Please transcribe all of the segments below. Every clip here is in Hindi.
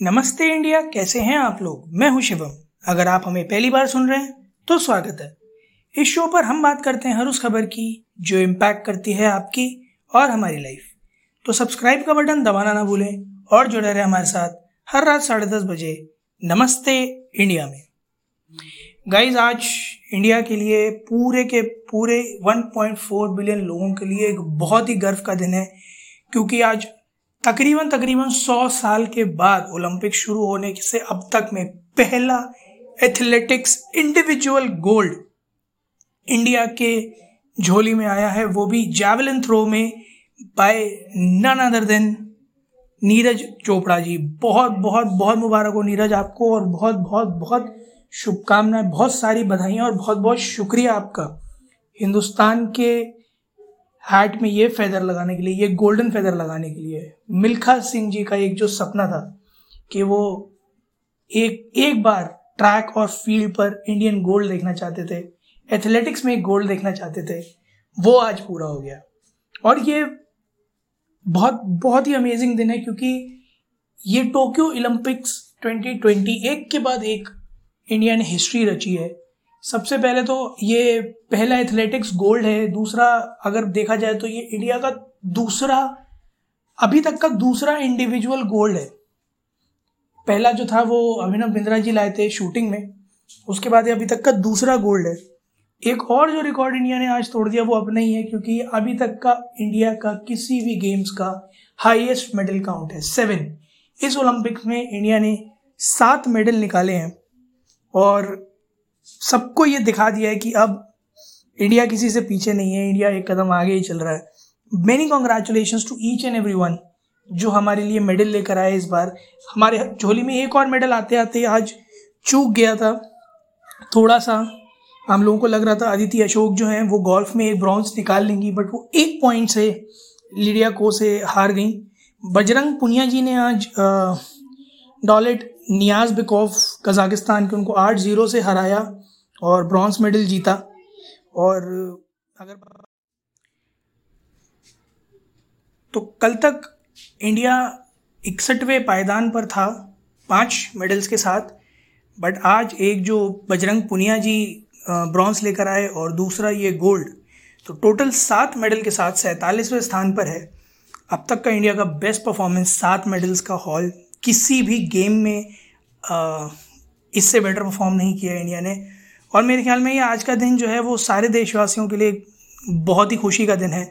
नमस्ते इंडिया, कैसे हैं आप लोग? मैं हूँ शिवम। अगर आप हमें पहली बार सुन रहे हैं तो स्वागत है। इस शो पर हम बात करते हैं हर उस खबर की, जो इम्पैक्ट करती है आपकी और हमारी लाइफ तो सब्सक्राइब का बटन दबाना ना भूलें और जुड़े रहे हमारे साथ हर रात साढ़े दस बजे नमस्ते इंडिया में। गाइज़ आज इंडिया के लिए पूरे के पूरे 1.4 बिलियन लोगों के लिए एक बहुत ही गर्व का दिन है, क्योंकि आज तकरीबन तकरीबन 100 साल के बाद ओलंपिक शुरू होने से अब तक में पहला एथलेटिक्स इंडिविजुअल गोल्ड इंडिया के झोली में आया है। वो भी जैवलिन थ्रो में by none other than Neeraj Chopra ji. बहुत बहुत बहुत मुबारक हो नीरज आपको और बहुत बहुत बहुत शुभकामनाएँ, बहुत सारी बधाइयाँ और बहुत बहुत शुक्रिया आपका। हिंदुस्तान के हैट में ये फेदर लगाने के लिए, ये गोल्डन फेदर लगाने के लिए, मिल्खा सिंह जी का एक जो सपना था कि वो एक एक बार ट्रैक और फ़ील्ड पर इंडियन गोल्ड देखना चाहते थे एथलेटिक्स में गोल्ड देखना चाहते थे, वो आज पूरा हो गया। और ये बहुत बहुत ही अमेजिंग दिन है क्योंकि ये टोक्यो ओलंपिक्स 2020 एक के बाद एक इंडिया ने हिस्ट्री रची है। सबसे पहले तो ये पहला एथलेटिक्स गोल्ड है, दूसरा अगर देखा जाए तो ये इंडिया का दूसरा, अभी तक का दूसरा इंडिविजुअल गोल्ड है। पहला जो था वो अभिनव बिंद्रा जी लाए थे शूटिंग में, उसके बाद ये अभी तक का दूसरा गोल्ड है। एक और जो रिकॉर्ड इंडिया ने आज तोड़ दिया वो अपना ही है, क्योंकि अभी तक का इंडिया का किसी भी गेम्स का हाईएस्ट मेडल काउंट है सेवन इस ओलंपिक्स में इंडिया ने सात मेडल निकाले हैं और सबको ये दिखा दिया है कि अब इंडिया किसी से पीछे नहीं है, इंडिया एक कदम आगे ही चल रहा है। Many congratulation to each and every one जो हमारे लिए मेडल लेकर आए इस बार। हमारे झोली में एक और मेडल आते आते आज चूक गया था। थोड़ा सा हम लोगों को लग रहा था अदिति अशोक जो हैं, वो गोल्फ में एक ब्रॉन्ज निकाल लेंगी बट वो एक पॉइंट से लिडिया को से हार गई। बजरंग पुनिया जी ने आज डॉलेट नियाज बिकॉफ कजाकिस्तान के उनको आठ ज़ीरो से हराया और ब्रॉन्ज मेडल जीता। और अगर तो कल तक इंडिया इकसठवें पायदान पर था, पाँच मेडल्स के साथ। बट आज एक जो बजरंग पुनिया जी ब्रॉन्ज लेकर आए और दूसरा ये गोल्ड। तो टोटल सात मेडल के साथ सैंतालीसवें स्थान पर है। अब तक का इंडिया का बेस्ट परफॉर्मेंस सात मेडल्स का हॉल किसी भी गेम में इससे बेटर परफॉर्म नहीं किया इंडिया ने। और मेरे ख्याल में ये आज का दिन जो है वो सारे देशवासियों के लिए बहुत ही खुशी का दिन है,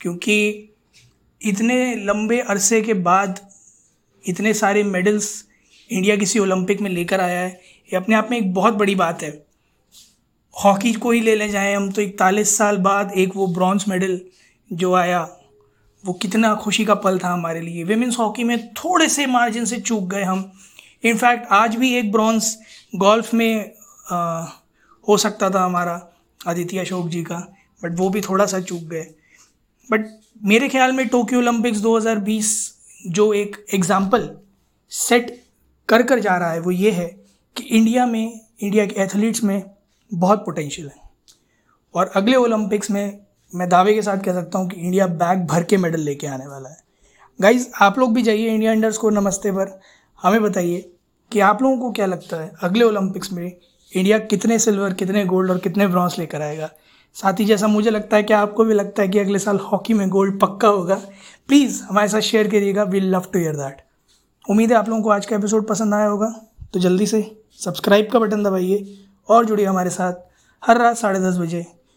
क्योंकि इतने लंबे अरसे के बाद इतने सारे मेडल्स इंडिया किसी ओलंपिक में लेकर आया है, ये अपने आप में एक बहुत बड़ी बात है। हॉकी को ही ले ले जाएँ, हम तो इकतालीस साल बाद एक वो ब्रॉन्ज मेडल जो आया वो कितना खुशी का पल था हमारे लिए। वेमेंस हॉकी में थोड़े से मार्जिन से चूक गए हम। इनफैक्ट आज भी एक ब्रॉन्ज गोल्फ में आ, हो सकता था हमारा आदित्य अशोक जी का बट वो भी थोड़ा सा चूक गए। बट मेरे ख्याल में टोक्यो ओलंपिक्स 2020 जो एक एग्ज़ाम्पल सेट कर कर जा रहा है वो ये है कि इंडिया में इंडिया के एथलीट्स में बहुत पोटेंशियल है। और अगले ओलंपिक्स में मैं दावे के साथ कह सकता हूँ कि इंडिया बैग भर के मेडल लेके आने वाला है। गाइज़ आप लोग भी जाइए इंडिया अंडर स्कोर नमस्ते पर। हमें बताइए कि आप लोगों को क्या लगता है अगले ओलंपिक्स में इंडिया कितने सिल्वर, कितने गोल्ड और कितने ब्रॉन्ज लेकर आएगा? साथ ही जैसा मुझे लगता है कि आपको भी लगता है कि अगले साल हॉकी में गोल्ड पक्का होगा? प्लीज़ हमारे साथ शेयर करिएगा। We love to hear that उम्मीद है आप लोगों को आज का एपिसोड पसंद आया होगा। तो जल्दी से सब्सक्राइब का बटन दबाइए और जुड़िए हमारे साथ। हर रात साढ़े दस बजे।